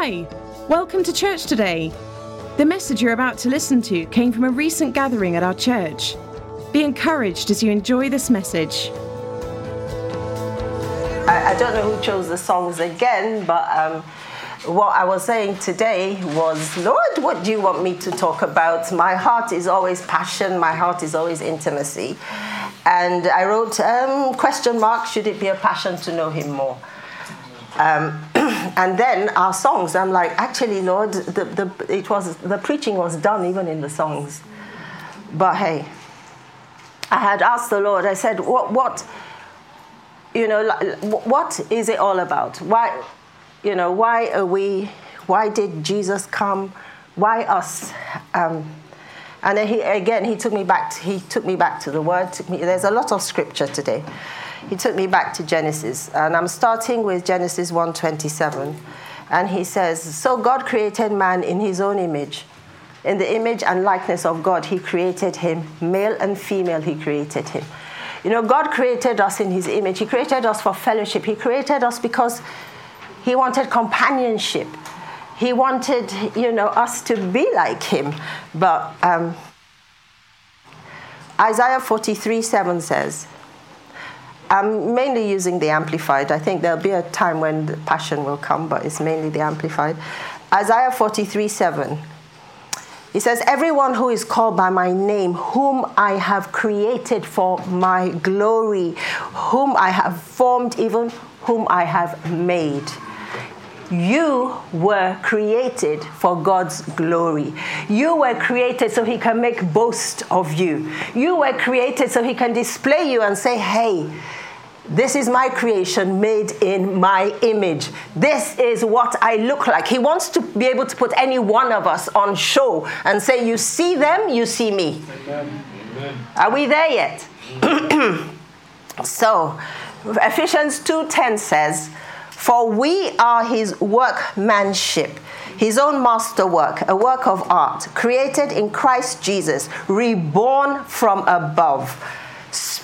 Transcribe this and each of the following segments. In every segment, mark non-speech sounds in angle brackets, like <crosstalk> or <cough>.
Hi, welcome to church today. The message you're about to listen to came from a recent gathering at our church. Be encouraged as you enjoy this message. I, I don't know who chose the songs again, but um, what I was saying today was, Lord, what do you want me to talk about? My heart is always passion, my heart is always intimacy. And I wrote, um, question mark, should it be a passion to know him more? Um, and then our songs, I'm like, actually, Lord, the, the, it was, the preaching was done even in the songs. But hey, I had asked the Lord, I said, what, what, you know, what is it all about? Why, you know, why are we, why did Jesus come? Why us? Um, and then he, again, he took me back, to, he took me back to the word. Me, there's a lot of scripture today he took me back to Genesis, and I'm starting with Genesis 1:27, and he says, "So God created man in his own image." In the image and likeness of God, He created him. Male and female, He created him. You know, God created us in His image. He created us for fellowship. He created us because He wanted companionship. He wanted, you know, us to be like Him. But um, Isaiah 43 7 says, I'm mainly using the Amplified. I think there'll be a time when the Passion will come, but it's mainly the Amplified. Isaiah 43 7. He says, Everyone who is called by my name, whom I have created for my glory, whom I have formed, even whom I have made. You were created for God's glory. You were created so He can make boast of you. You were created so He can display you and say, Hey, this is my creation made in my image. This is what I look like. He wants to be able to put any one of us on show and say, You see them, you see me. Amen. Amen. Are we there yet? so, Ephesians 2:10 says, For we are his workmanship, his own masterwork, a work of art, created in Christ Jesus, reborn from above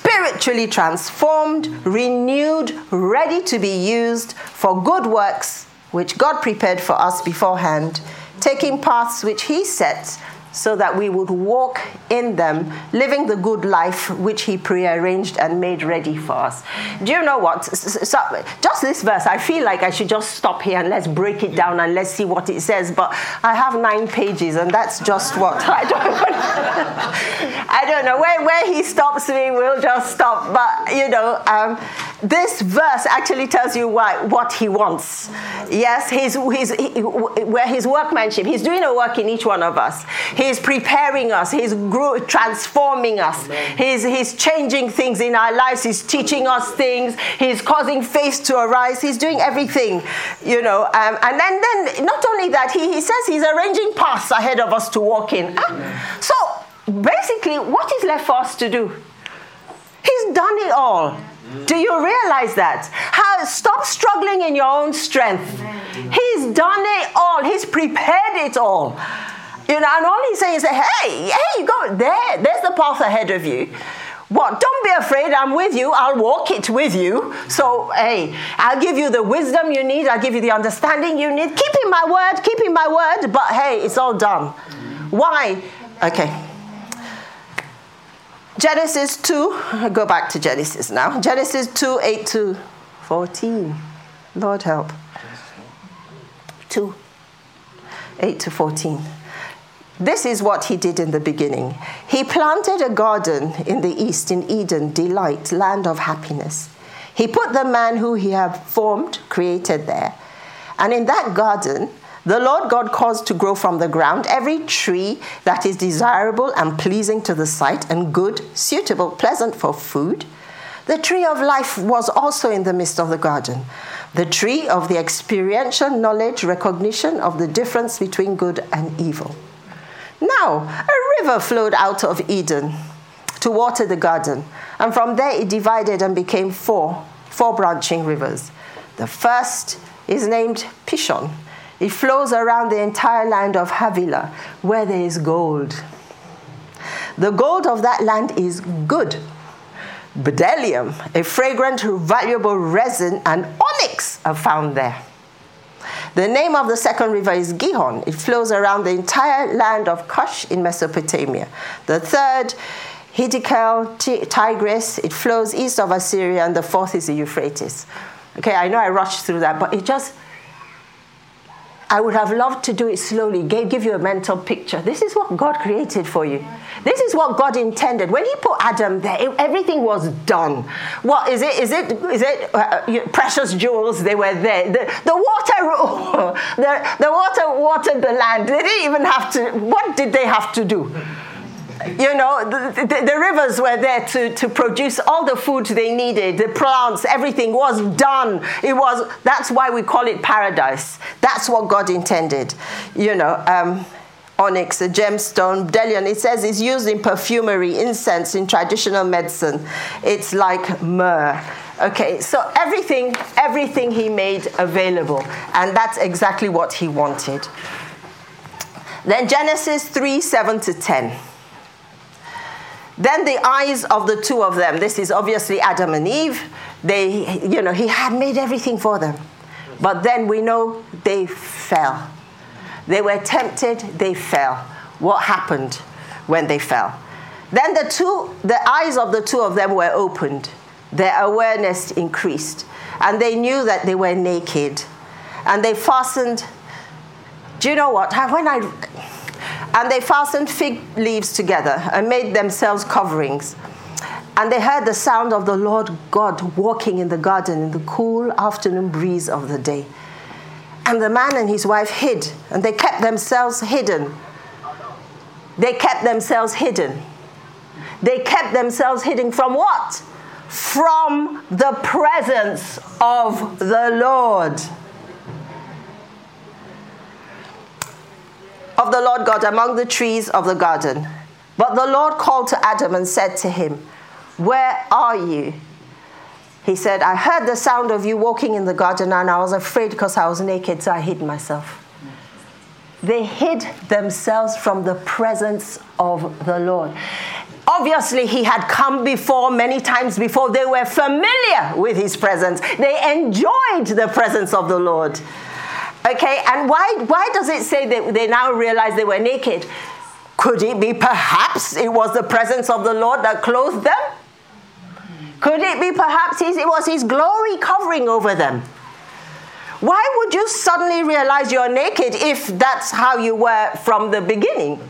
spiritually transformed, renewed, ready to be used for good works which God prepared for us beforehand, taking paths which He set so that we would walk in them, living the good life which He prearranged and made ready for us. Do you know what? So, just this verse, I feel like I should just stop here and let's break it down and let's see what it says. But I have nine pages, and that's just what <laughs> I don't. <laughs> I don't know where where He stops me. We'll just stop. But you know. Um, this verse actually tells you why, what he wants. Yes, his, his, he, where his workmanship. He's doing a work in each one of us. He's preparing us. He's transforming us. He's, he's changing things in our lives. He's teaching us things. He's causing faith to arise. He's doing everything, you know. Um, and then, then, not only that, he, he says he's arranging paths ahead of us to walk in. Ah, so basically, what is left for us to do? He's done it all. Do you realize that? How, stop struggling in your own strength. He's done it all, He's prepared it all. You know, and all he's saying is, hey, hey, go there. There's the path ahead of you. What? Don't be afraid. I'm with you. I'll walk it with you. So, hey, I'll give you the wisdom you need. I'll give you the understanding you need. Keeping my word, keeping my word. But hey, it's all done. Why? Okay. Genesis 2, go back to Genesis now. Genesis 2 8 to 14. Lord help. 2 8 to 14. This is what he did in the beginning. He planted a garden in the east in Eden, delight, land of happiness. He put the man who he had formed, created there. And in that garden, the Lord God caused to grow from the ground every tree that is desirable and pleasing to the sight, and good, suitable, pleasant for food. The tree of life was also in the midst of the garden. The tree of the experiential knowledge, recognition of the difference between good and evil. Now, a river flowed out of Eden to water the garden, and from there it divided and became four, four branching rivers. The first is named Pishon it flows around the entire land of Havilah, where there is gold. The gold of that land is good. Bdellium, a fragrant, valuable resin, and onyx are found there. The name of the second river is Gihon. It flows around the entire land of Cush in Mesopotamia. The third, Hiddekel, Tigris, it flows east of Assyria, and the fourth is the Euphrates. Okay, I know I rushed through that, but it just I would have loved to do it slowly, give you a mental picture. This is what God created for you. This is what God intended. When He put Adam there, it, everything was done. What is it? Is it? Is it uh, precious jewels? They were there. The, the water, <laughs> the, the water watered the land. They didn't even have to. What did they have to do? you know, the, the, the, rivers were there to, to produce all the food they needed, the plants, everything was done. It was, that's why we call it paradise. That's what God intended. You know, um, onyx, a gemstone, bdellium, it says it's used in perfumery, incense, in traditional medicine. It's like myrrh. Okay, so everything, everything he made available, and that's exactly what he wanted. Then Genesis 3 7 to 10. Then the eyes of the two of them, this is obviously Adam and Eve, they, you know, he had made everything for them. But then we know they fell. They were tempted, they fell. What happened when they fell? Then the two, the eyes of the two of them were opened. Their awareness increased. And they knew that they were naked. And they fastened. Do you know what? When I and they fastened fig leaves together and made themselves coverings. And they heard the sound of the Lord God walking in the garden in the cool afternoon breeze of the day. And the man and his wife hid, and they kept themselves hidden. They kept themselves hidden. They kept themselves hidden from what? From the presence of the Lord. of the Lord God among the trees of the garden. But the Lord called to Adam and said to him, Where are you? He said, I heard the sound of you walking in the garden and I was afraid because I was naked, so I hid myself. They hid themselves from the presence of the Lord. Obviously, he had come before many times before. They were familiar with his presence, they enjoyed the presence of the Lord. Okay, and why, why does it say that they now realize they were naked? Could it be perhaps it was the presence of the Lord that clothed them? Could it be perhaps it was His glory covering over them? Why would you suddenly realize you're naked if that's how you were from the beginning?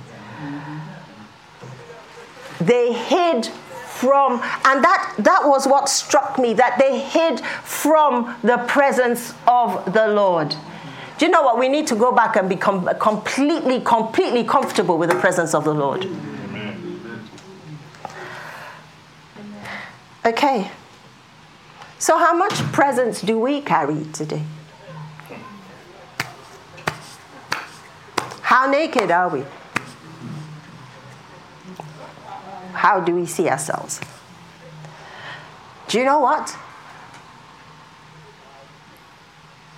They hid from, and that, that was what struck me that they hid from the presence of the Lord. Do you know what? We need to go back and become completely, completely comfortable with the presence of the Lord. Okay. So, how much presence do we carry today? How naked are we? How do we see ourselves? Do you know what?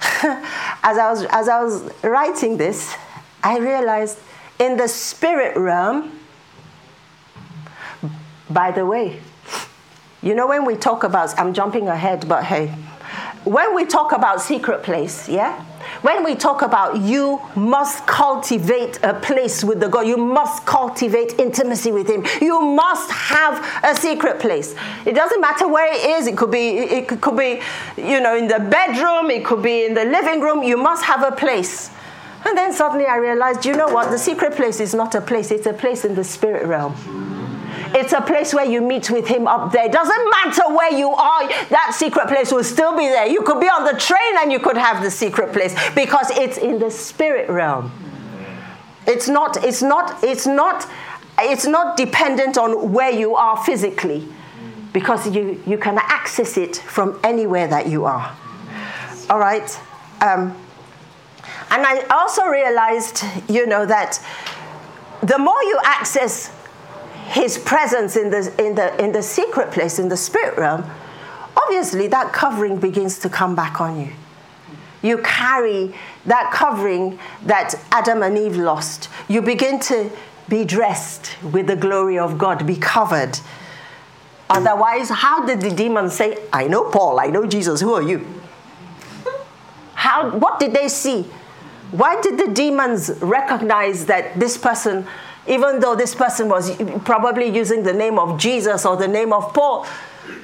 <laughs> as, I was, as I was writing this, I realized in the spirit realm, by the way, you know, when we talk about, I'm jumping ahead, but hey, when we talk about secret place, yeah? When we talk about you must cultivate a place with the God, you must cultivate intimacy with Him. You must have a secret place. It doesn't matter where it is. It could be, it could be, you know, in the bedroom. It could be in the living room. You must have a place. And then suddenly I realized, you know what? The secret place is not a place. It's a place in the spirit realm. It's a place where you meet with Him up there. It doesn't matter where you are, that secret place will still be there. You could be on the train and you could have the secret place because it's in the spirit realm. It's not, it's not, it's not, it's not dependent on where you are physically because you, you can access it from anywhere that you are. All right? Um, and I also realized, you know, that the more you access his presence in the, in, the, in the secret place, in the spirit realm, obviously that covering begins to come back on you. You carry that covering that Adam and Eve lost. You begin to be dressed with the glory of God, be covered. Otherwise, how did the demon say, I know Paul, I know Jesus, who are you? How, what did they see? Why did the demons recognize that this person, even though this person was probably using the name of Jesus or the name of Paul,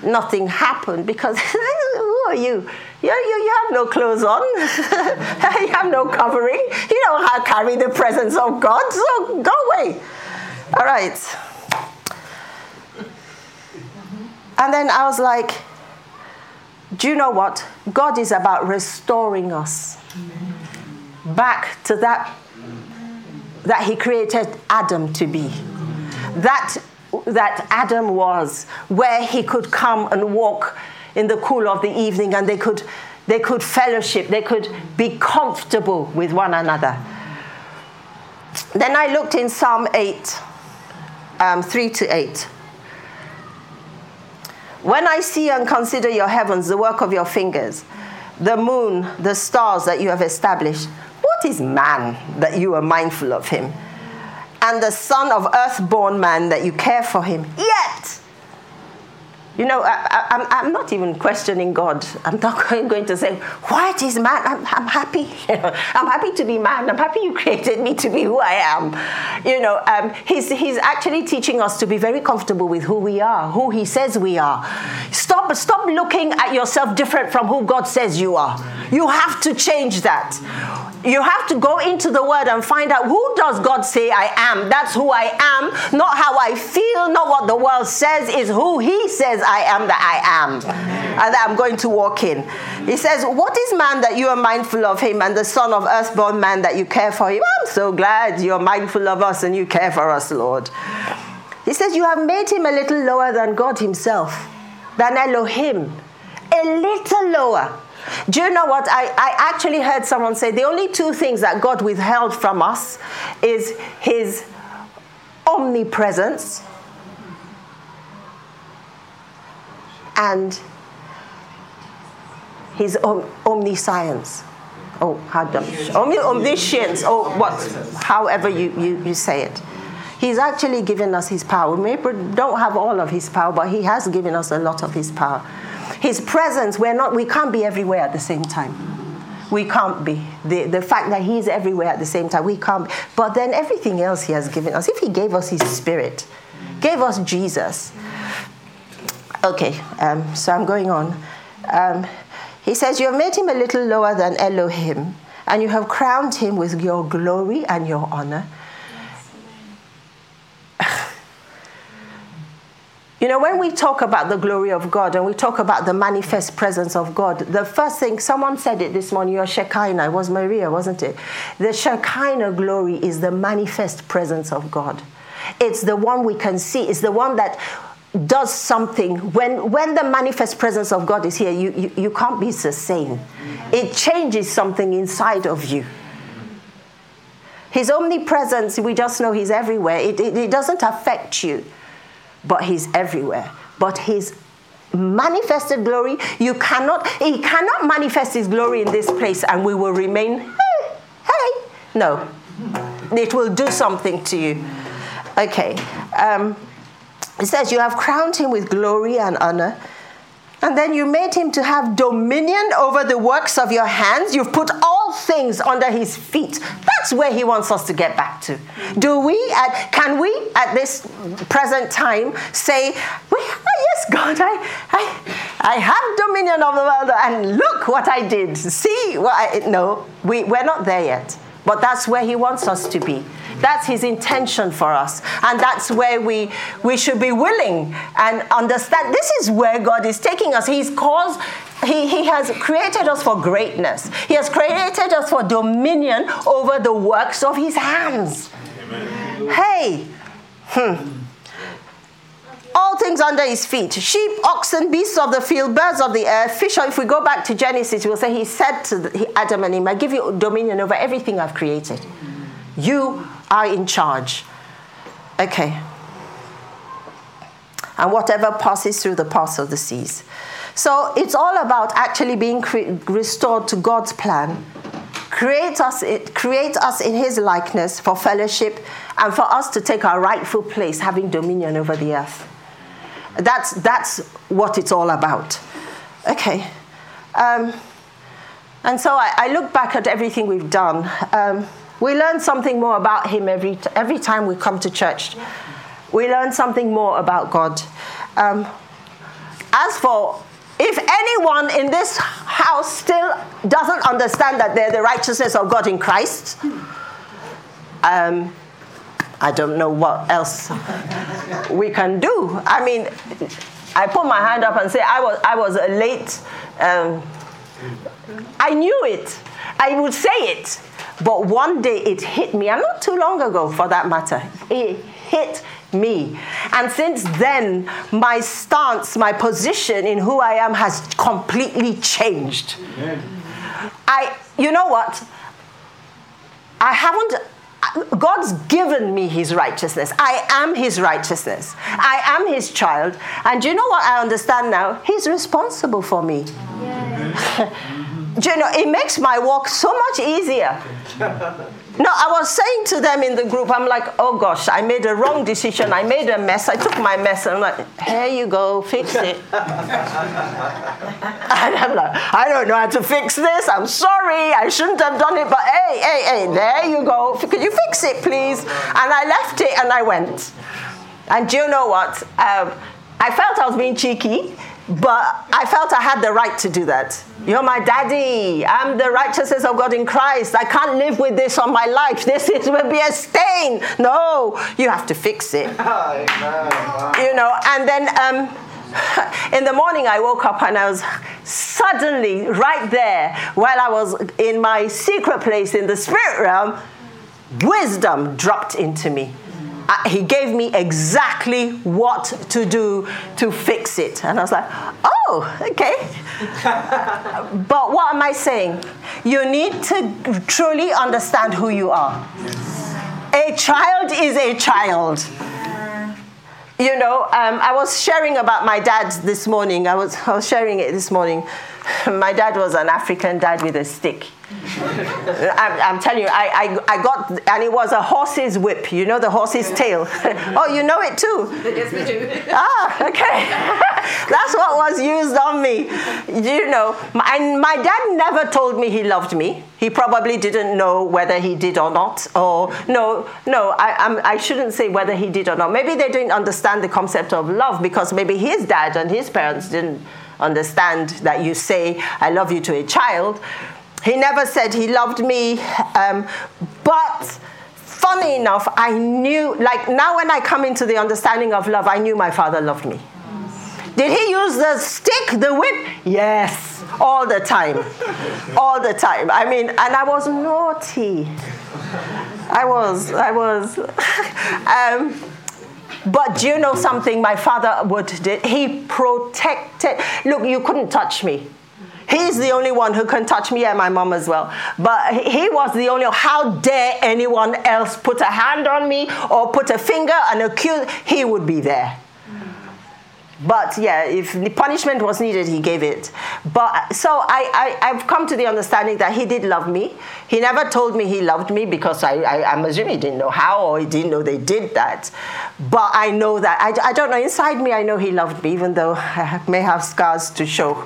nothing happened because <laughs> who are you? You, you, you have no clothes on, <laughs> you have no covering, you don't carry the presence of God, so go away. All right. And then I was like, do you know what? God is about restoring us back to that that he created Adam to be. That that Adam was, where he could come and walk in the cool of the evening and they could they could fellowship, they could be comfortable with one another. Then I looked in Psalm 8, um, 3 to 8. When I see and consider your heavens, the work of your fingers, the moon, the stars that you have established, what is man that you are mindful of him? And the son of earth-born man that you care for him. Yet you know, I, am not even questioning God. I'm not <laughs> going to say, "Why "What is man?" I'm, I'm happy. <laughs> I'm happy to be man. I'm happy you <laughs> created me to be who I am. You know, um, he's he's actually teaching us to be very comfortable with who we are, who He says we are. Stop stop looking at yourself different from who God says you are. You have to change that. You have to go into the Word and find out who does God say I am. That's who I am, not how I feel, not what the world says. Is who He says I am that I am and that I'm going to walk in. He says, What is man that you are mindful of him and the son of earthborn man that you care for him? I'm so glad you're mindful of us and you care for us, Lord. He says, You have made him a little lower than God himself, than Elohim. A little lower. Do you know what? I, I actually heard someone say the only two things that God withheld from us is his omnipresence and his om- omniscience. Oh, how dumb. omniscience, or oh, what, however you, you, you say it. He's actually given us his power. We don't have all of his power, but he has given us a lot of his power. His presence, we're not, we can't be everywhere at the same time. We can't be. The, the fact that he's everywhere at the same time, we can't be. But then everything else he has given us, if he gave us his spirit, gave us Jesus, Okay, um, so I'm going on. Um, he says, You have made him a little lower than Elohim, and you have crowned him with your glory and your honor. <laughs> You know, when we talk about the glory of God and we talk about the manifest presence of God, the first thing, someone said it this morning, your Shekinah, it was Maria, wasn't it? The Shekinah glory is the manifest presence of God. It's the one we can see, it's the one that does something when when the manifest presence of god is here you you, you can't be the same it changes something inside of you. His omnipresence we just know he's everywhere. It, it, it doesn't affect you but he's everywhere. But his manifested glory you cannot he cannot manifest his glory in this place and we will remain hey hey. No. It will do something to you. Okay um, it says, You have crowned him with glory and honor. And then you made him to have dominion over the works of your hands. You've put all things under his feet. That's where he wants us to get back to. Do we, at, can we, at this present time, say, Yes, God, I, I, I have dominion over the world, and look what I did. See what I. No, we, we're not there yet. But that's where he wants us to be. That's his intention for us. And that's where we, we should be willing and understand this is where God is taking us. He's caused, he, he has created us for greatness, He has created us for dominion over the works of His hands. Amen. Hey, hmm all things under his feet sheep, oxen, beasts of the field, birds of the air, fish. If we go back to Genesis, we'll say he said to Adam and him, I give you dominion over everything I've created. You are in charge. Okay. And whatever passes through the paths of the seas. So it's all about actually being cre- restored to God's plan. Create us, create us in His likeness for fellowship and for us to take our rightful place, having dominion over the earth. That's, that's what it's all about. Okay. Um, And so I, I look back at everything we've done. Um, we learn something more about Him every, every time we come to church. We learn something more about God. Um, as for if anyone in this house still doesn't understand that they're the righteousness of God in Christ, um, I don't know what else we can do. I mean, I put my hand up and say I was I was a late. Um, I knew it. I would say it, but one day it hit me, and not too long ago, for that matter. It hit me. And since then, my stance, my position in who I am has completely changed. Amen. I, you know what? I haven't God's given me his righteousness. I am his righteousness. I am his child. And you know what I understand now? He's responsible for me. <laughs> you know, it makes my walk so much easier. No, I was saying to them in the group, I'm like, oh gosh, I made a wrong decision. I made a mess. I took my mess and I'm like, here you go, fix it. <laughs> and I'm like, I don't know how to fix this. I'm sorry. I shouldn't have done it. But hey, hey, hey, there you go. Could you fix it, please? And I left it and I went. And do you know what? Um, I felt I was being cheeky but I felt I had the right to do that. You're my daddy. I'm the righteousness of God in Christ. I can't live with this on my life. This is, will be a stain. No, you have to fix it. <laughs> you know, and then um, <laughs> in the morning I woke up and I was suddenly right there while I was in my secret place in the spirit realm, wisdom dropped into me he gave me exactly what to do to fix it. And I was like, oh, okay. <laughs> but what am I saying? You need to truly understand who you are. A child is a child. You know, um, I was sharing about my dad this morning. I was, I was sharing it this morning. <laughs> My dad was an African dad with a stick. I'm, I'm, telling you, I, I, I, got, and it was a horse's whip. You know the horse's tail. <laughs> oh, you know it too. Yes, we do. <laughs> Ah, okay. <laughs> That's what was used on me. You know, and my dad never told me he loved me. He probably didn't know whether he did or not. Or no, no, I, I'm, I shouldn't say whether he did or not. Maybe they didn't understand the concept of love because maybe his dad and his parents didn't understand that you say "I love you" to a child he never said he loved me, um, but funny enough, I knew, like now when I come into the understanding of love, I knew my father loved me. Did he use the stick, the whip? Yes, all the time. all the time. I mean, and I was naughty. I was, I was. <laughs> um, but do you know something my father would? He protected. Look, you couldn't touch me. He's the only one who can touch me and my mom as well. But he was the only How dare anyone else put a hand on me or put a finger and accuse? He would be there. But yeah, if the punishment was needed, he gave it. But so I, I, have come to the understanding that he did love me. He never told me he loved me because I, I, am assuming he didn't know how or he didn't know they did that. But I know that, I, I don't know, inside me, I know he loved me, even though I may have scars to show. <laughs>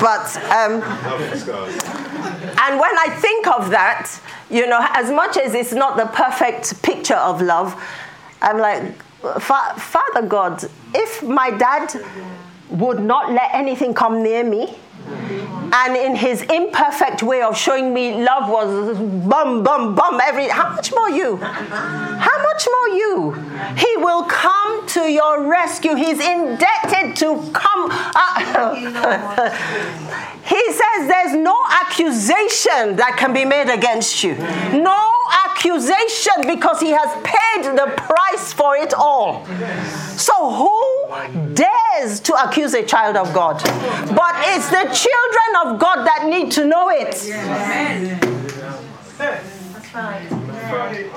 but, um, and when I think of that, you know, as much as it's not the perfect picture of love, I'm like, Father God, if my dad would not let anything come near me, and in his imperfect way of showing me love was bum, bum, bum, every. How much more you? How much more you? He will come to your rescue. He's indebted to come. Uh, <laughs> he says there's no accusation that can be made against you. No accusation because he has paid the price for it all. So who dares to accuse a child of God? But it's the children of God that need to know it.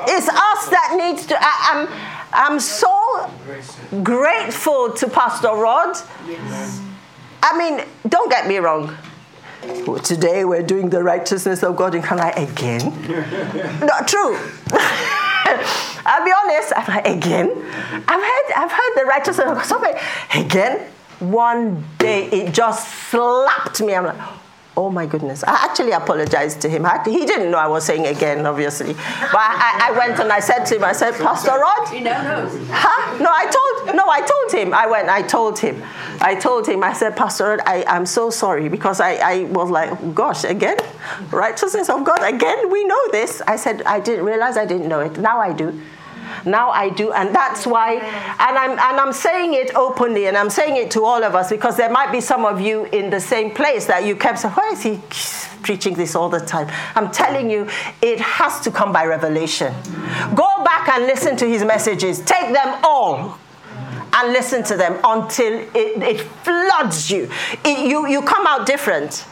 It's us that needs to. I, am I'm, I'm so grateful to Pastor Rod. I mean, don't get me wrong. Today we're doing the righteousness of God in Canada again. Not true. <laughs> I'll be honest. I'm like, again. I've heard, I've heard the righteousness of God so. Again. One day it just slapped me. I'm like, Oh my goodness. I actually apologized to him. He didn't know I was saying again, obviously. But I, I went and I said to him, I said, Pastor Rod? He now knows. Huh? No, I told, no, I told him. I went, I told him. I told him, I said, Pastor Rod, I, I'm so sorry because I, I was like, gosh, again? Righteousness of God, again? We know this. I said, I didn't realize I didn't know it. Now I do. Now I do, and that's why, and I'm, and I'm saying it openly, and I'm saying it to all of us because there might be some of you in the same place that you kept saying, why is he preaching this all the time? I'm telling you, it has to come by revelation. Go back and listen to his messages, take them all and listen to them until it, it floods you. It, you. You come out different.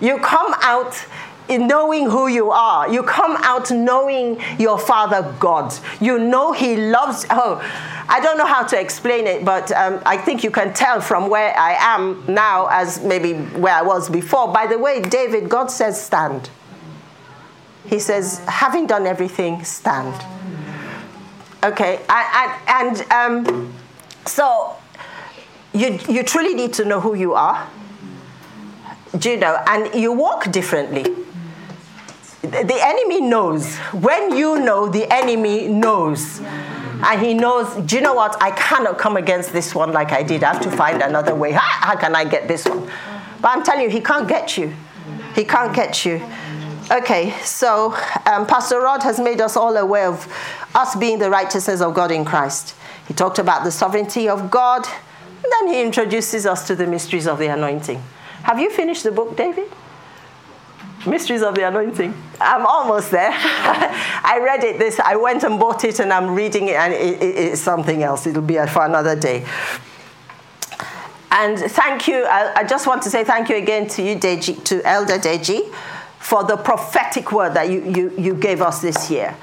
You come out in knowing who you are. You come out knowing your Father God. You know He loves. Oh, I don't know how to explain it, but um, I think you can tell from where I am now as maybe where I was before. By the way, David, God says, stand. He says, having done everything, stand. Okay, and, and um, so you, you truly need to know who you are. Do you know? And you walk differently the enemy knows. When you know, the enemy knows. And he knows, do you know what? I cannot come against this one like I did. I have to find another way. How, can I get this one? But I'm telling you, he can't get you. He can't get you. Okay, so um, Pastor Rod has made us all aware of us being the righteousness of God in Christ. He talked about the sovereignty of God, and then he introduces us to the mysteries of the anointing. Have you finished the book, David? Mysteries of the Anointing. I'm almost there. <laughs> I read it this, I went and bought it and I'm reading it and it, it, it's something else. It'll be for another day. And thank you. I, I, just want to say thank you again to you, Deji, to Elder Deji, for the prophetic word that you, you, you gave us this year.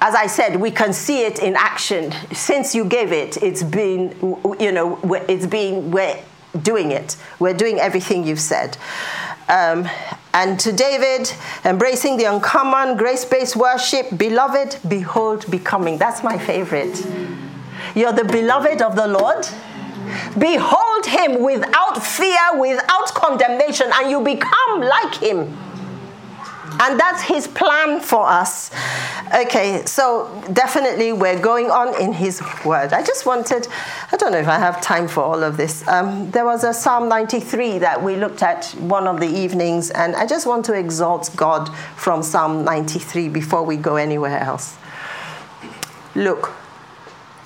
As I said, we can see it in action. Since you gave it, it's been, you know, it's been, we're doing it. We're doing everything you've said. Um, and to David, embracing the uncommon grace based worship, beloved, behold, becoming. That's my favorite. You're the beloved of the Lord. Behold him without fear, without condemnation, and you become like him. And that's his plan for us. Okay, so definitely we're going on in his word. I just wanted, I don't know if I have time for all of this. Um, there was a Psalm 93 that we looked at one of the evenings, and I just want to exalt God from Psalm 93 before we go anywhere else. Look,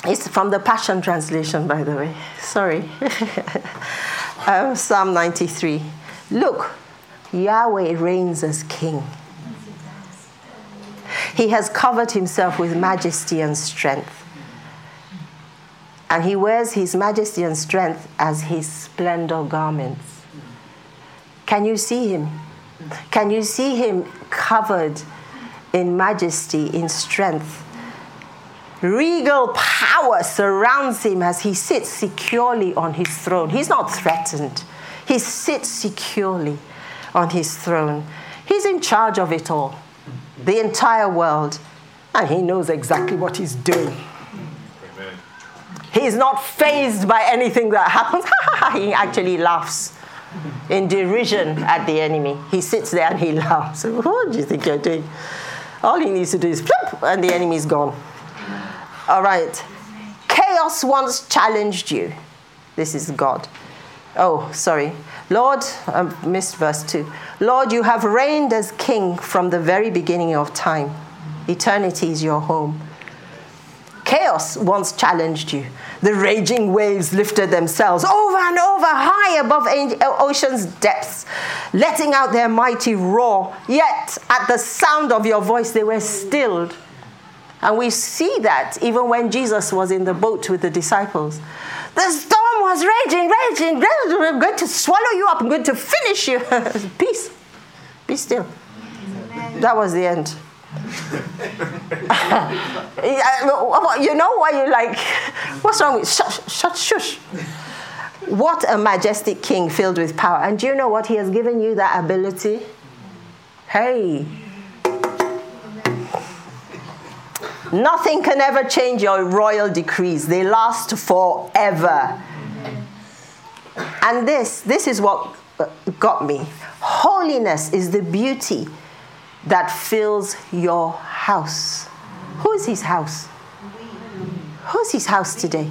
it's from the Passion Translation, by the way. Sorry. <laughs> um, Psalm 93. Look, Yahweh reigns as king. He has covered himself with majesty and strength. And he wears his majesty and strength as his splendor garments. Can you see him? Can you see him covered in majesty, in strength? Regal power surrounds him as he sits securely on his throne. He's not threatened, he sits securely on his throne. He's in charge of it all the entire world, and he knows exactly what he's doing. Amen. He's not fazed by anything that happens. <laughs> he actually laughs in derision at the enemy. He sits there and he laughs. <laughs> What do you think you're doing? All he needs to do is flip, and the enemy's gone. All right. Chaos once challenged you. This is God. Oh, sorry. Lord, I missed verse 2. Lord, you have reigned as king from the very beginning of time. Eternity is your home. Chaos once challenged you. The raging waves lifted themselves over and over, high above ocean's depths, letting out their mighty roar. Yet, at the sound of your voice, they were stilled. And we see that even when Jesus was in the boat with the disciples. The storm was raging, raging, raging. I'm going to swallow you up. I'm going to finish you. <laughs> Peace. Be still. That was the end. <laughs> you know why you're like, <laughs> what's wrong with shush, shush, shush. What a majestic king filled with power. And do you know what? He has given you that ability. Hey, Nothing can ever change your royal decrees. They last forever. And this, this is what uh, got me. Holiness is the beauty that fills your house. Who is his house? Who's his house today?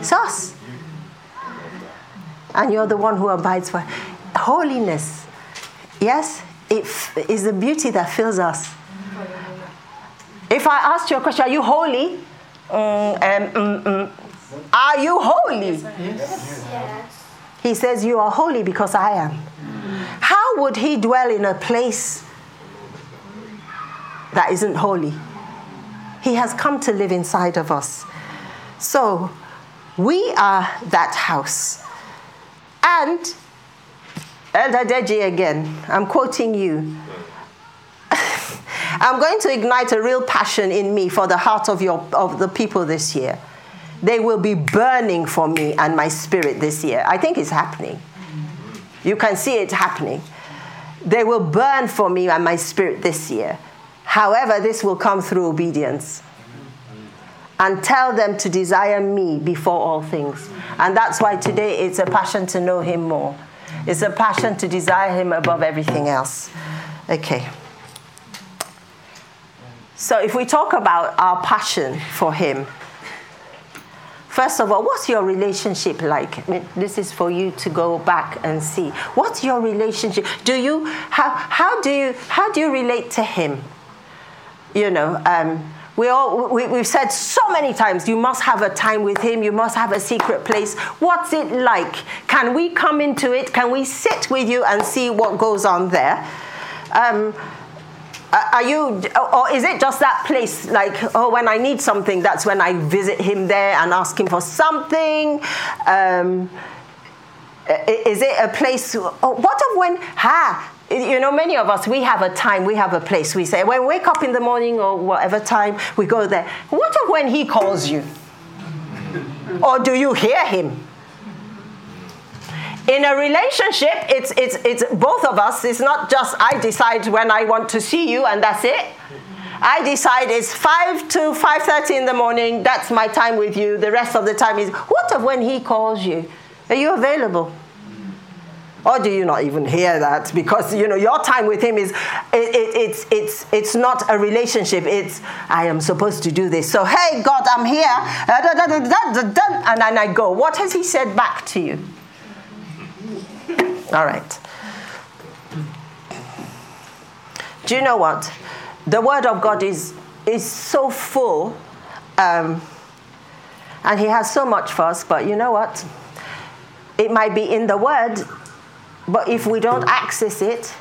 It's us. And you're the one who abides for holiness. Yes, it is the beauty that fills us. If I asked you a question, are you holy? Mm, um, mm, mm. Are you holy? Yes. He says, You are holy because I am. How would he dwell in a place that isn't holy? He has come to live inside of us. So, we are that house. And, Elder Deji again, I'm quoting you. I'm going to ignite a real passion in me for the heart of, your, of the people this year. They will be burning for me and my spirit this year. I think it's happening. You can see it happening. They will burn for me and my spirit this year. However, this will come through obedience. And tell them to desire me before all things. And that's why today it's a passion to know him more. It's a passion to desire him above everything else. Okay. So, if we talk about our passion for him, First of all, what's your relationship like? I mean, this is for you to go back and see. What's your relationship? Do you how how do you how do you relate to him? You know, um, we all we, we've said so many times you must have a time with him you must have a secret place what's it like can we come into it can we sit with you and see what goes on there um, are you, or is it just that place like, oh, when I need something, that's when I visit him there and ask him for something? Um, is it a place, oh, what of when, ha, you know, many of us, we have a time, we have a place. We say, when we wake up in the morning or whatever time, we go there. What of when he calls you? or do you hear him? In a relationship it's it's it's both of us. It's not just i decide when i want to see you and that's it. I decide it's 5 to 5.30 in the morning. That's my time with you. The rest of the time is what of when he calls you? Are you available? Or do you not even hear that? Because you know your time with him is it, it, it's it's it's not a relationship. It's i am supposed to do this. So hey god i'm here. And then i go. What has he said back to you all right. Do you know what? The Word of God is, is so full, um, and He has so much for us, but you know what? It might be in the Word, but if we don't access it,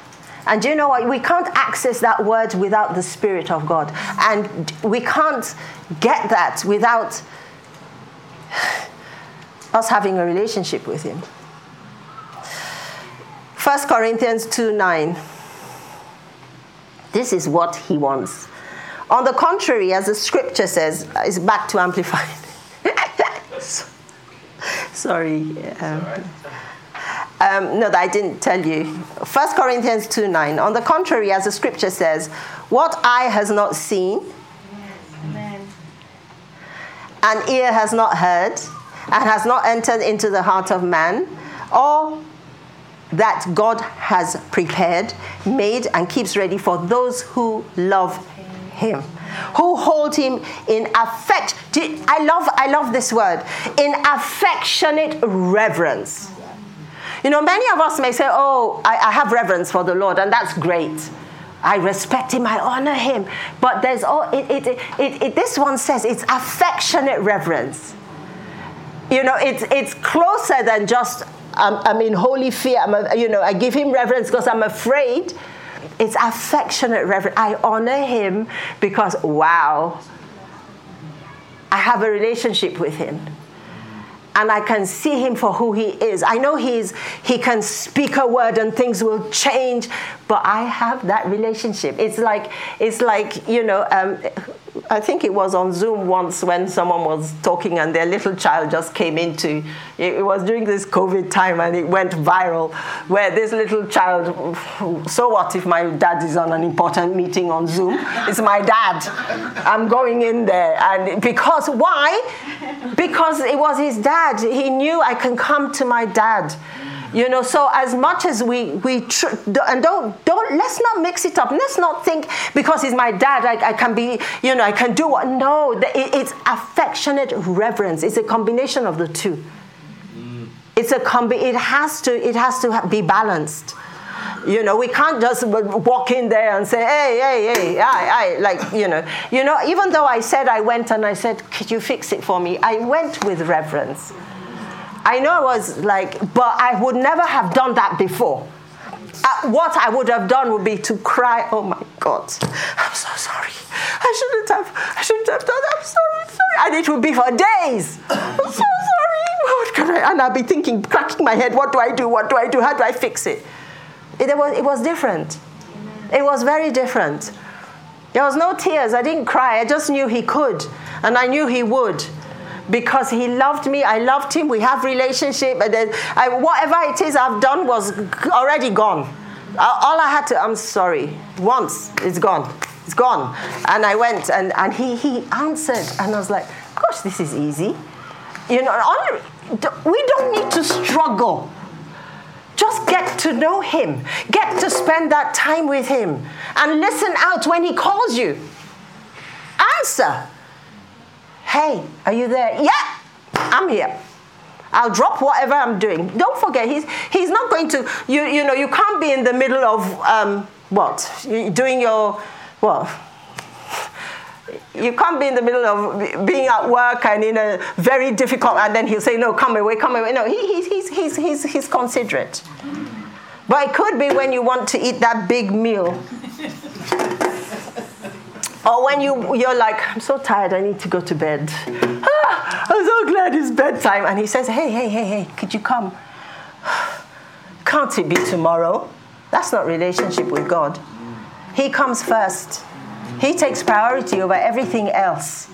and do you know what? We can't access that word without the Spirit of God. And we can't get that without <sighs> us having a relationship with Him. 1 Corinthians 2 9. This is what he wants. On the contrary, as the scripture says, is back to amplified. <laughs> Sorry. Um, um, no, I didn't tell you. 1 Corinthians 2 9. On the contrary, as the scripture says, what eye has not seen, and ear has not heard, and has not entered into the heart of man, or that God has prepared, made, and keeps ready for those who love Him, who hold Him in affect. I love, I love this word, in affectionate reverence. You know, many of us may say, "Oh, I, I have reverence for the Lord," and that's great. I respect him, I honor him. But there's all it, it, it, it, this one says it's affectionate reverence. You know, it's it's closer than just I'm, I'm in holy fear. I'm a, you know, I give him reverence because I'm afraid. It's affectionate reverence. I honor him because, wow, I have a relationship with him and I can see him for who he is. I know he's he can speak a word and things will change, but I have that relationship. It's like it's like you know. Um, I think it was on Zoom once when someone was talking and their little child just came into. It was during this COVID time and it went viral, where this little child. So what if my dad is on an important meeting on Zoom? It's my dad. I'm going in there, and because why? Because it was his dad dad. He knew I can come to my dad. You know, so as much as we we tr- and don't don't let's not mix it up. Let's not think because he's my dad, I, I can be you know I can do what. No, it, it's affectionate reverence. It's a combination of the two. Mm. It's a combi. It has to it has to be balanced. You know, we can't just walk in there and say, hey, hey, hey, I, I, like, you know. You know, even though I said I went and I said, could you fix it for me? I went with reverence. I know I was like, but I would never have done that before. Uh, what I would have done would be to cry, oh my God, I'm so sorry. I shouldn't have, I shouldn't have done that. I'm sorry, sorry. And it would be for days. I'm so sorry. And I'd be thinking, cracking my head, what do I do? What do I do? How do I fix it? It was, it was different. It was very different. There was no tears. I didn't cry. I just knew he could. And I knew he would because he loved me. I loved him. We have relationship. And then I, whatever it is I've done was already gone. All I had to, I'm sorry. Once, it's gone. It's gone. And I went and, and he, he answered. And I was like, gosh, this is easy. You know, we don't need to struggle. Just get to know him. Get to spend that time with him. And listen out when he calls you. Answer. Hey, are you there? Yeah, I'm here. I'll drop whatever I'm doing. Don't forget, he's, he's not going to, you, you know, you can't be in the middle of um, what? Doing your, well, you can't be in the middle of being at work and in a very difficult, and then he'll say, no, come away, come away. No, he, he's, he's, he's, he's he's considerate. But it could be when you want to eat that big meal or when you, you're like, I'm so tired, I need to go to bed. Ah, I'm so glad it's bedtime. And he says, Hey, hey, hey, hey, could you come? <sighs> Can't it be tomorrow? That's not relationship with God. He comes first. He takes priority over everything else.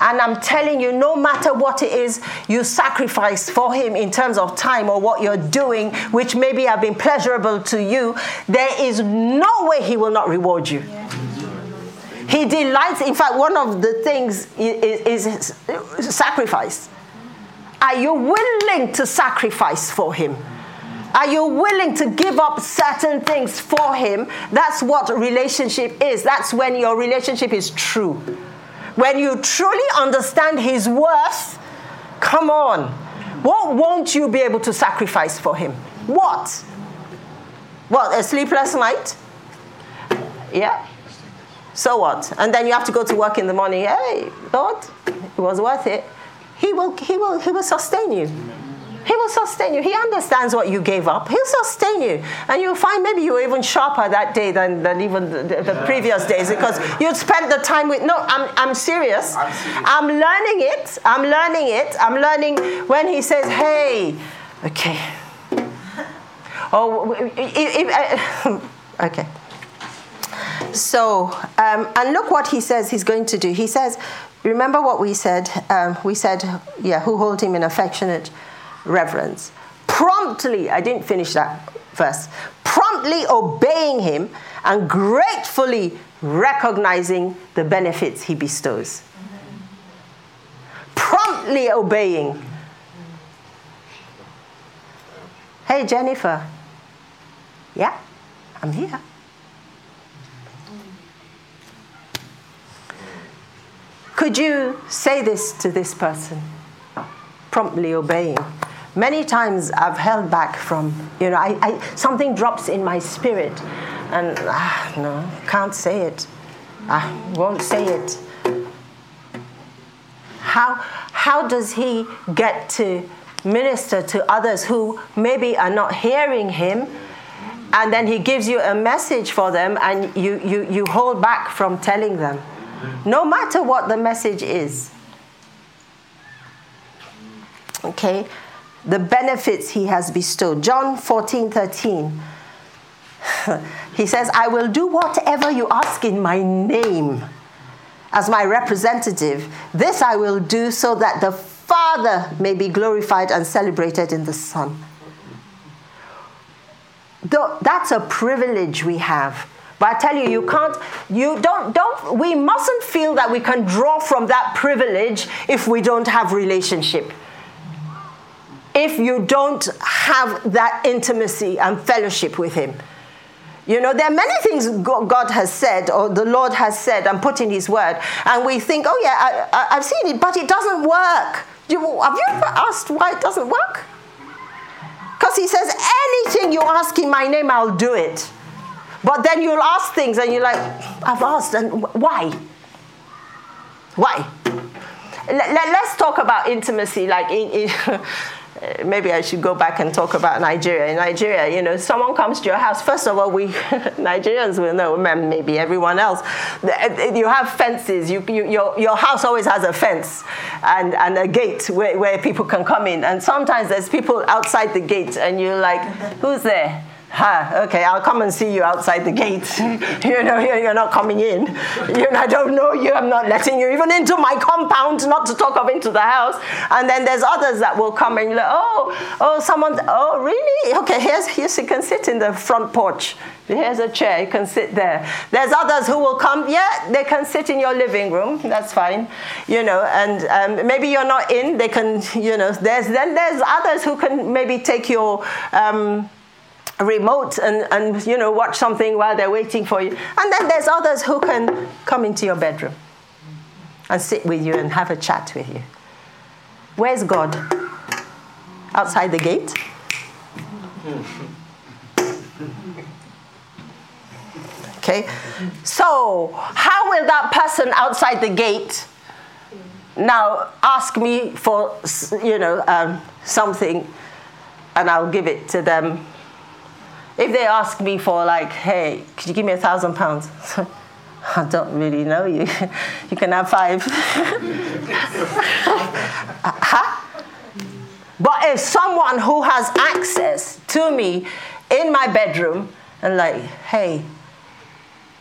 And I'm telling you, no matter what it is you sacrifice for Him in terms of time or what you're doing, which maybe have been pleasurable to you, there is no way He will not reward you. Yeah. He delights, in fact, one of the things is, is, sacrifice. Are you willing to sacrifice for Him? Are you willing to give up certain things for Him? That's what relationship is. That's when your relationship is true. When you truly understand His worth, come on. What won't you be able to sacrifice for Him? What? What, a sleepless night? Yeah? So what? And then you have to go to work in the morning. Hey, Lord, it was worth it. He will, he will, he will sustain you. He will sustain you. He understands what you gave up. He'll sustain you. And you'll find maybe you were even sharper that day than, than even the, the, the previous days because you'd spent the time with. No, I'm, I'm serious. I'm, serious. I'm learning it. I'm learning it. I'm learning when he says, hey, okay. Oh, if, if, <laughs> okay. So, um, and look what he says he's going to do. He says, remember what we said? Um, we said, yeah, who hold him in affectionate reverence. Promptly, I didn't finish that verse, promptly obeying him and gratefully recognizing the benefits he bestows. Promptly obeying. Hey, Jennifer. Yeah, I'm here. Could you say this to this person? Promptly obeying. Many times I've held back from, you know, I, I something drops in my spirit, and ah, no, can't say it. I won't say it. How, how does he get to minister to others who maybe are not hearing him? And then he gives you a message for them, and you, you, you hold back from telling them no matter what the message is. Okay? The benefits he has bestowed. John 14 13. <laughs> he says, I will do whatever you ask in my name as my representative. This I will do so that the Father may be glorified and celebrated in the Son. That's a privilege we have but I tell you, you can't, you don't, don't, we mustn't feel that we can draw from that privilege if we don't have relationship. If you don't have that intimacy and fellowship with Him. You know, there are many things God has said or the Lord has said and put in His Word, and we think, oh, yeah, I, have seen it, but it doesn't work. You, have you ever asked why it doesn't work? Because He says, anything you ask in my name, I'll do it. But then you'll ask things and you're like, I've asked, and why? Why? Let, us talk about intimacy. Like, in, in <laughs> maybe I should go back and talk about Nigeria. In Nigeria, you know, someone comes to your house. First of all, we <laughs> Nigerians will know, maybe everyone else. Uh, you have fences. You, you, your, your house always has a fence and, and a gate where, where people can come in. And sometimes there's people outside the gate, and you're like, who's there? Ha, okay, I'll come and see you outside the gate. <laughs> you know, you're not coming in. You know, I don't know you. I'm not letting you even into my compound, not to talk of into the house. And then there's others that will come and you're like, oh, oh, someone, oh, really? Okay, here's, here's, you can sit in the front porch. Here's a chair, you can sit there. There's others who will come, yeah, they can sit in your living room, that's fine. You know, and um, maybe you're not in, they can, you know, there's, then there's others who can maybe take your, um, remote and, and you know watch something while they're waiting for you. And then there's others who can come into your bedroom and sit with you and have a chat with you. Where's god? Outside the gate? Okay. So how will that person outside the gate now ask me for you know um, something and i'll give it to them if they ask me for like, hey, could you give me a thousand pounds? <laughs> I don't really know you. <laughs> you can have five. <laughs> huh? But if someone who has access to me in my bedroom and like, hey,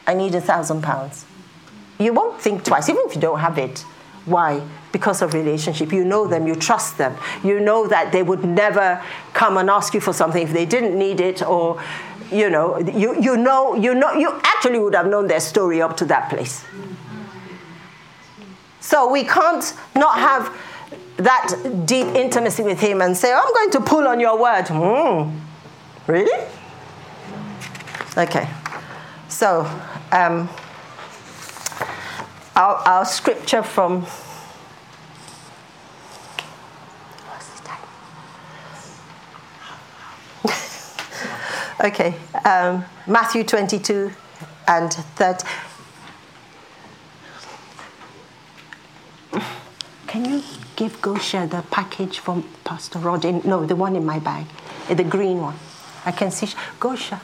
I need a thousand pounds, you won't think twice, even if you don't have it. Why? Because of relationship. You know them, you trust them. You know that they would never come and ask you for something if they didn't need it or you know, you, you know, you know, you actually would have known their story up to that place. So we can't not have that deep intimacy with him and say, I'm going to pull on your word. Mm, really? Okay. So, um, our, our scripture from Okay, um, Matthew 22 and 30. Can you give Gosha the package from Pastor Rod? In, no, the one in my bag, eh, the green one. I can see. Gosha,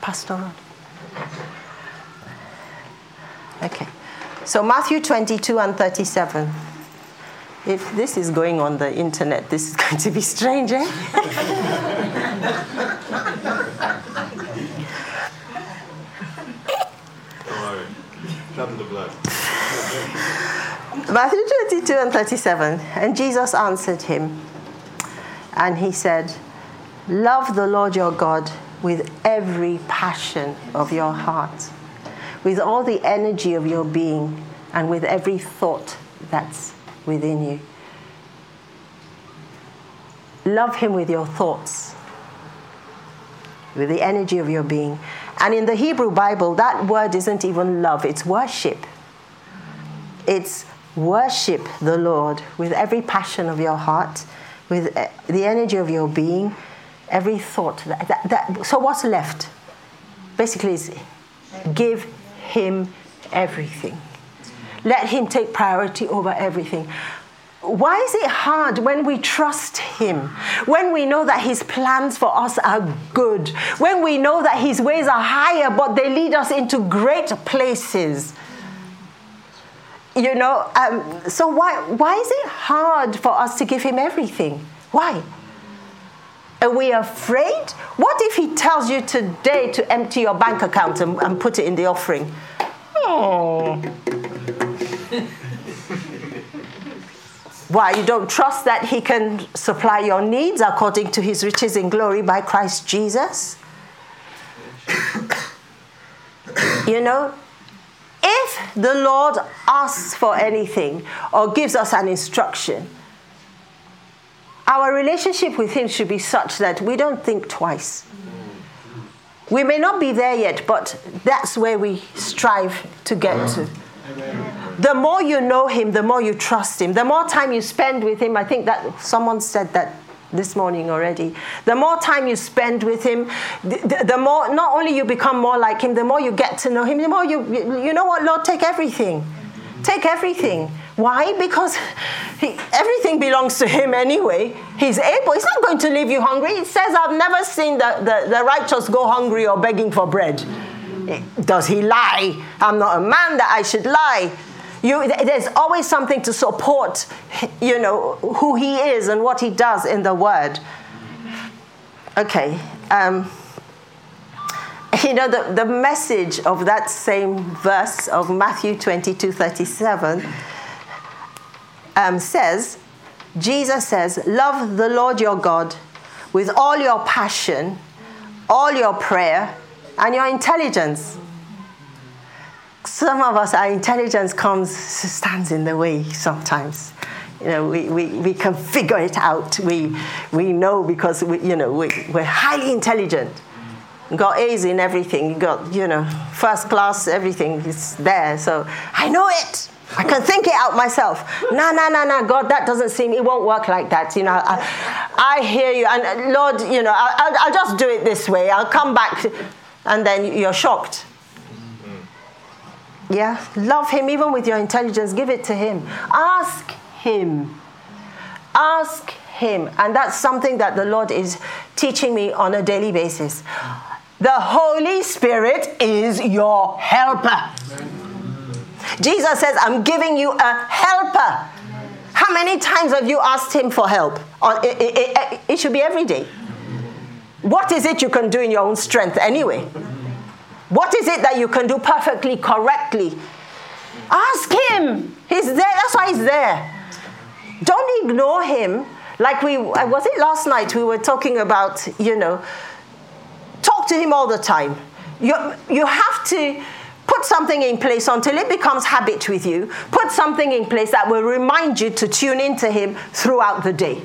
Pastor Rod. Okay, so Matthew 22 and 37 if this is going on the internet, this is <laughs> going to be strange, eh? <laughs> Matthew 22 and 37. And Jesus answered him, and he said, Love the Lord your God with every passion of your heart, with all the energy of your being, and with every thought that's within you. Love Him with your thoughts, with the energy of your being. And in the Hebrew Bible, that word isn't even love, it's worship. It's worship the Lord with every passion of your heart, with eh, the energy of your being, every thought. That, that, that, so, what's left? Basically, is give Him everything. Let Him take priority over everything. Why is it hard when we trust Him? When we know that His plans for us are good? When we know that His ways are higher, but they lead us into great places? You know, um, so why, why is it hard for us to give Him everything? Why? Are we afraid? What if He tells you today to empty your bank account and, and put it in the offering? Oh. Why? You don't trust that He can supply your needs according to His riches in glory by Christ Jesus? <coughs> you know, if the Lord asks for anything or gives us an instruction, our relationship with Him should be such that we don't think twice. We may not be there yet, but that's where we strive to get to. The more you know Him, the more you trust Him. The more time you spend with Him, I think that someone said that this morning already. The more time you spend with Him, the, the, the, more, not only you become more like Him, the more you get to know Him, the more you, you know what, Lord, take everything. Take everything. Why? Because he, everything belongs to him anyway. He's able. He's not going to leave you hungry. He says, I've never seen the, the, the righteous go hungry or begging for bread. Does he lie? I'm not a man that I should lie. You, there's always something to support, you know, who he is and what he does in the word. Okay. Um, <laughs> you know, the, the message of that same verse of Matthew 22 37 um, says, Jesus says, Love the Lord your God with all your passion, all your prayer, and your intelligence. Some of us, our intelligence comes, stands in the way sometimes. You know, we, we, we can figure it out. We, we know because, we, you know, we, we're highly intelligent. got A's in everything. Got, you know, first class, everything is there. So I know it. I can think it out myself. No, no, no, no, God, that doesn't seem, it won't work like that. You know, I, I hear you. And Lord, you know, I'll, I'll just do it this way. I'll come back. And then you're shocked. Yeah, love Him even with your intelligence. Give it to Him. Ask Him. Ask Him. And that's something that the Lord is teaching me on a daily basis. The Holy Spirit is your helper. Jesus says, I'm giving you a helper. How many times have you asked him for help? It, should be every day. What is it you can do in your own strength anyway? What is it that you can do perfectly, correctly? Ask him. He's there. That's why he's there. Don't ignore him. Like we, uh, was it last night we were talking about, you know, talk to him all the time. You, you have to Put something in place until it becomes habit with you. Put something in place that will remind you to tune into Him throughout the day.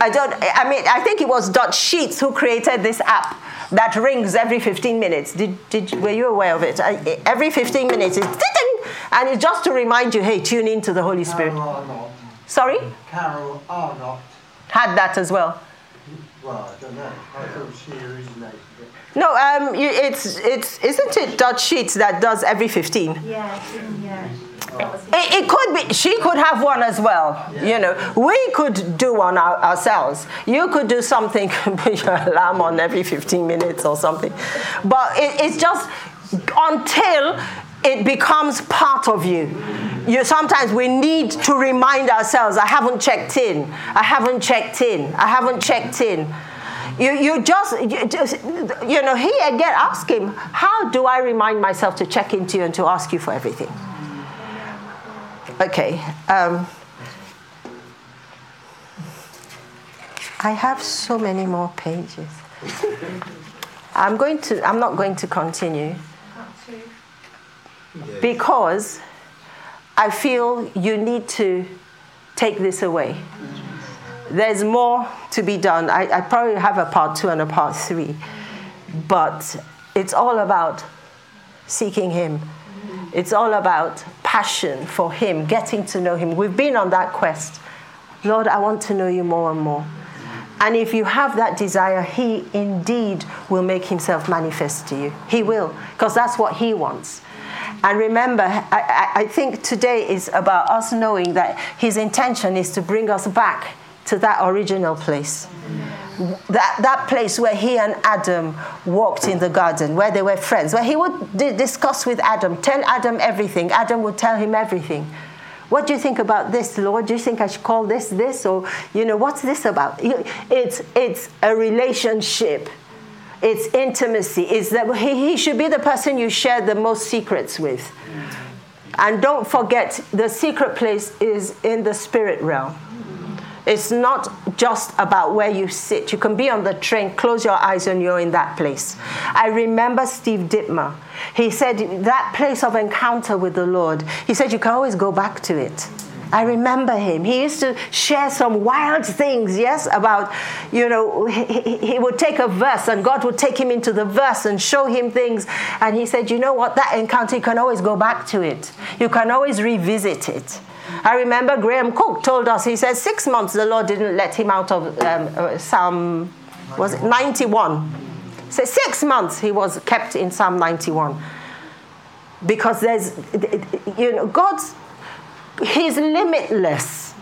I don't. I mean, I think it was Dutch Sheets who created this app that rings every 15 minutes. Did, did were you aware of it? I, every 15 minutes, it's and it's just to remind you, hey, tune in to the Holy Spirit. Carol Sorry. Carol Arnott had that as well. Well, I don't know. I thought she originated no, um, you, it's it's isn't it Dutch Sheets that does every fifteen? Yeah, yeah. It, it, could be. She could have one as well. Yeah. You know, we could do one our, ourselves. You could do something, <laughs> put your alarm on every 15 minutes or something. But it, it's just until it becomes part of you. You sometimes we need to remind ourselves. I haven't checked in. I haven't checked in. I haven't checked in. You, you just, you just, you know, he again, ask him, how do I remind myself to check into you and to ask you for everything? Okay. Um, I have so many more pages. <laughs> I'm going to, I'm not going to continue because I feel you need to take this away there's more to be done. I, I probably have a part two and a part three, but it's all about seeking Him. It's all about passion for Him, getting to know Him. We've been on that quest. Lord, I want to know you more and more. And if you have that desire, He indeed will make Himself manifest to you. He will, because that's what He wants. And remember, I, I, think today is about us knowing that His intention is to bring us back to that original place. That, that place where he and Adam walked in the garden, where they were friends, where he would d- discuss with Adam, tell Adam everything. Adam would tell him everything. What do you think about this, Lord? Do you think I should call this this? Or, you know, what's this about? It's, it's a relationship, it's intimacy. It's that he, he should be the person you share the most secrets with. And don't forget, the secret place is in the spirit realm. It's not just about where you sit. You can be on the train, close your eyes, and you're in that place. I remember Steve Dittmer. He said that place of encounter with the Lord, he said you can always go back to it. I remember him. He used to share some wild things, yes, about, you know, he, he, would take a verse and God would take him into the verse and show him things. And he said, you know what, that encounter, you can always go back to it, you can always revisit it. I remember Graham Cooke told us, he said, six months the Lord didn't let him out of um, uh, Psalm, was it 91? So six months he was kept in Psalm 91. Because there's, you know, God's, He's limitless.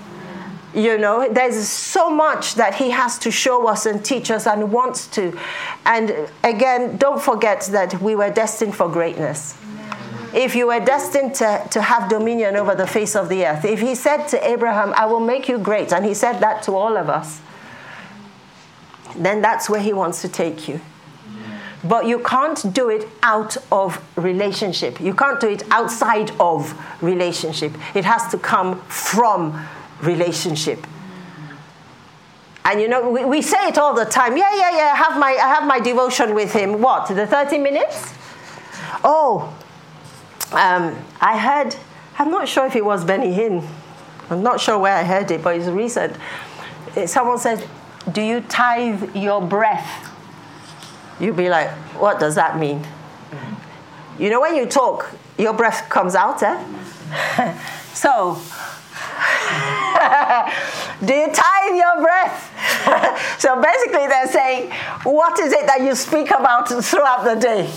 You know, there's so much that He has to show us and teach us and wants to. And again, don't forget that we were destined for greatness if you were destined to, to have dominion over the face of the earth, if he said to Abraham, I will make you great, and he said that to all of us, then that's where he wants to take you. But you can't do it out of relationship. You can't do it outside of relationship. It has to come from relationship. And you know, we, we say it all the time. Yeah, yeah, yeah. I have my I have my devotion with him. What? The 30 minutes? Oh, um, I heard, I'm not sure if it was Benny Hinn. I'm not sure where I heard it, but it's recent. Someone said, Do you tithe your breath? You'd be like, What does that mean? You know, when you talk, your breath comes out, eh? <laughs> so, <laughs> do you tithe your breath? <laughs> so basically, they're saying, What is it that you speak about throughout the day?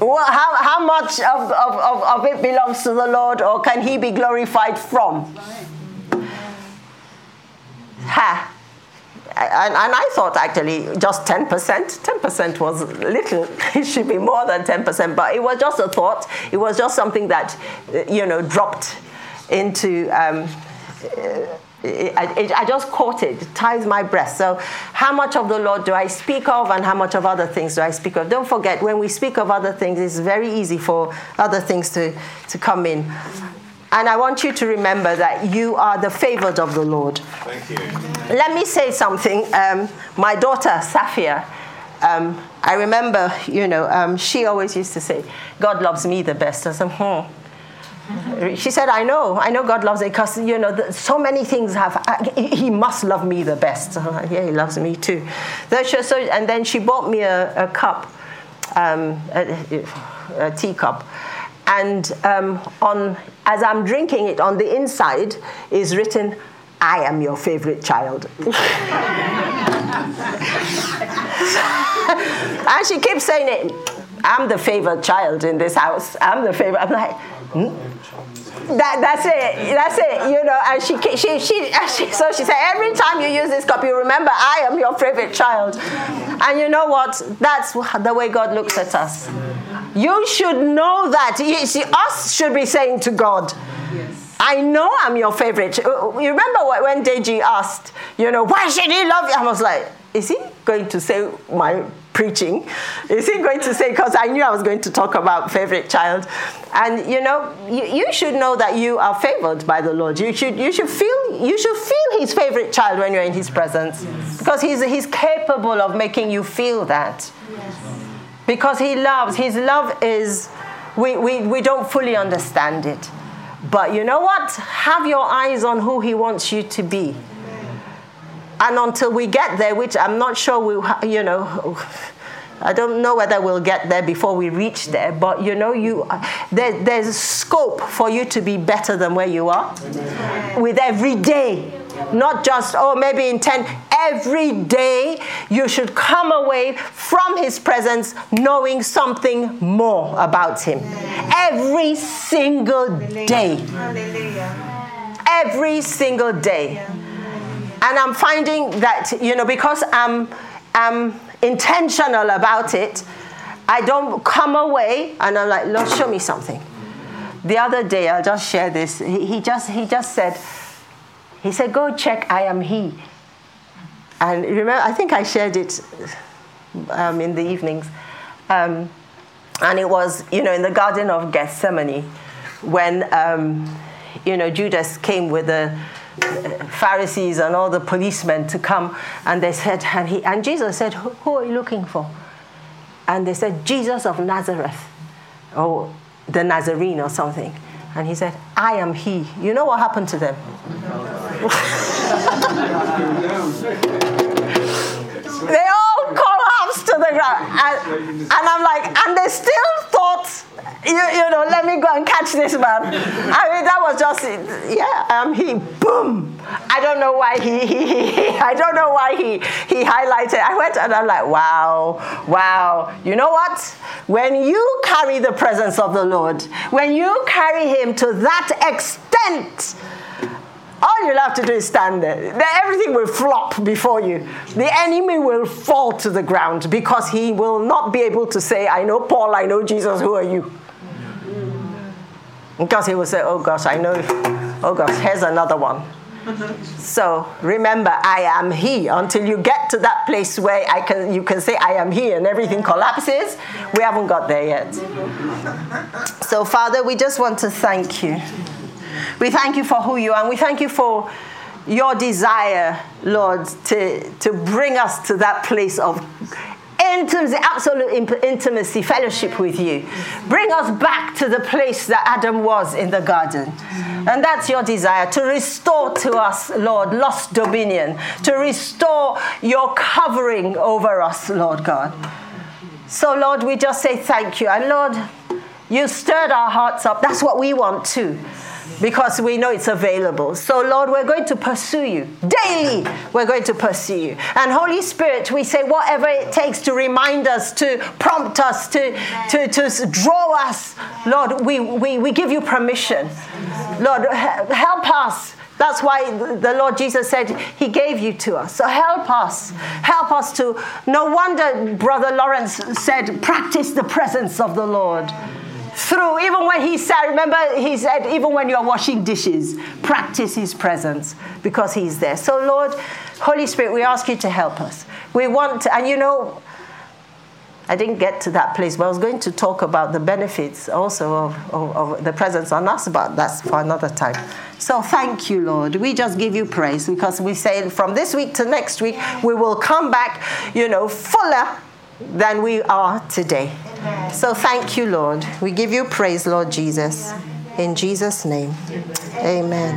How, how much of, of, of, of it belongs to the Lord or can he be glorified from? Ha. And, and, I thought actually just 10%, 10% was little. <laughs> It should be more than 10%, but it was just a thought. It was just something that, you know, dropped into um, I, I, just caught it, ties my breath. So, how much of the Lord do I speak of, and how much of other things do I speak of? Don't forget, when we speak of other things, it's very easy for other things to, to come in. And I want you to remember that you are the favored of the Lord. Thank you. Let me say something. Um, my daughter, Safia, um, I remember, you know, um, she always used to say, God loves me the best. I said, hmm she said, I know, I know God loves me because, you know, the, so many things have, uh, he must love me the best. Like, yeah, he loves me too. So, and then she bought me a, a cup, um, a, a teacup. And um, on, as I'm drinking it, on the inside is written, I am your favorite child. <laughs> and she keeps saying it, I'm the favorite child in this house. I'm the favorite. I'm like, hmm? That, that's it. That's it. You know, and she, she, she, <laughs> she, so she said, every time you use this cup, you remember, I am your favorite child. And you know what? That's the way God looks at us. You should know that. You see, us should be saying to God, I know I'm your favorite. You remember when Deji asked, you know, why should he love you? I was like, is he going to say my preaching? Is he going to say, because I knew I was going to talk about favorite child. And you know, you, you should know that you are favored by the Lord. You should, you should feel you should feel his favorite child when you're in his presence. Yes. Because he's, he's capable of making you feel that. Yes. Because he loves, his love is, we, we, we don't fully understand it. But you know what? Have your eyes on who he wants you to be. And until we get there, which I'm not sure we, you know, I don't know whether we'll get there before we reach there, but you know, you there, there's scope for you to be better than where you are Amen. with every day. Not just, oh, maybe in 10, every day you should come away from his presence knowing something more about him. Every single day. Every single day. And I'm finding that, you know, because I'm, I'm intentional about it, I don't come away and I'm like, Lord, show me something. The other day, I'll just share this. He, he just, he just said, he said, go check I am he. And remember, I think I shared it um, in the evenings. Um, and it was, you know, in the Garden of Gethsemane when, um, you know, Judas came with the Pharisees and all the policemen to come, and they said, and, he, and Jesus said, Who are you looking for? And they said, Jesus of Nazareth, or the Nazarene or something. And he said, I am he. You know what happened to them? <laughs> they all the ground. And, and I'm like, and they still thought, you, you know, let me go and catch this man. I mean, that was just, yeah, I'm he. Boom. I don't know why he, he, he, I don't know why he, he highlighted. I went and I'm like, wow, wow. You know what? When you carry the presence of the Lord, when you carry him to that extent, all you'll have to do is stand there. Everything will flop before you. The enemy will fall to the ground because he will not be able to say, I know Paul, I know Jesus, who are you? Because he will say, Oh gosh, I know, oh gosh, here's another one. So remember, I am He. Until you get to that place where I can, you can say, I am He, and everything collapses, we haven't got there yet. So, Father, we just want to thank you. We thank you for who you are, and we thank you for your desire, Lord, to, to bring us to that place of intimacy, absolute intimacy, fellowship with you. Bring us back to the place that Adam was in the garden. And that's your desire to restore to us, Lord, lost dominion, to restore your covering over us, Lord God. So, Lord, we just say thank you. And Lord, you stirred our hearts up. That's what we want too because we know it's available. So, Lord, we're going to pursue you daily. We're going to pursue you. And Holy Spirit, we say whatever it takes to remind us, to prompt us, to, to, to draw us, Lord, we, we, we give you permission. Lord, help us. That's why the Lord Jesus said He gave you to us. So help us. Help us to. No wonder Brother Lawrence said, practice the presence of the Lord through, even when he said, remember, he said, even when you're washing dishes, practice his presence because he's there. So, Lord, Holy Spirit, we ask you to help us. We want, and you know, I didn't get to that place, but I was going to talk about the benefits also of, of, of, the presence on us, but that's for another time. So thank you, Lord. We just give you praise because we say from this week to next week, we will come back, you know, fuller than we are today. Amen. So thank you, Lord. We give you praise, Lord Jesus. In Jesus' name. Amen.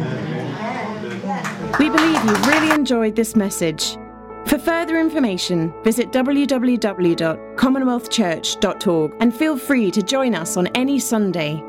We believe you really enjoyed this message. For further information, visit www.commonwealthchurch.org and feel free to join us on any Sunday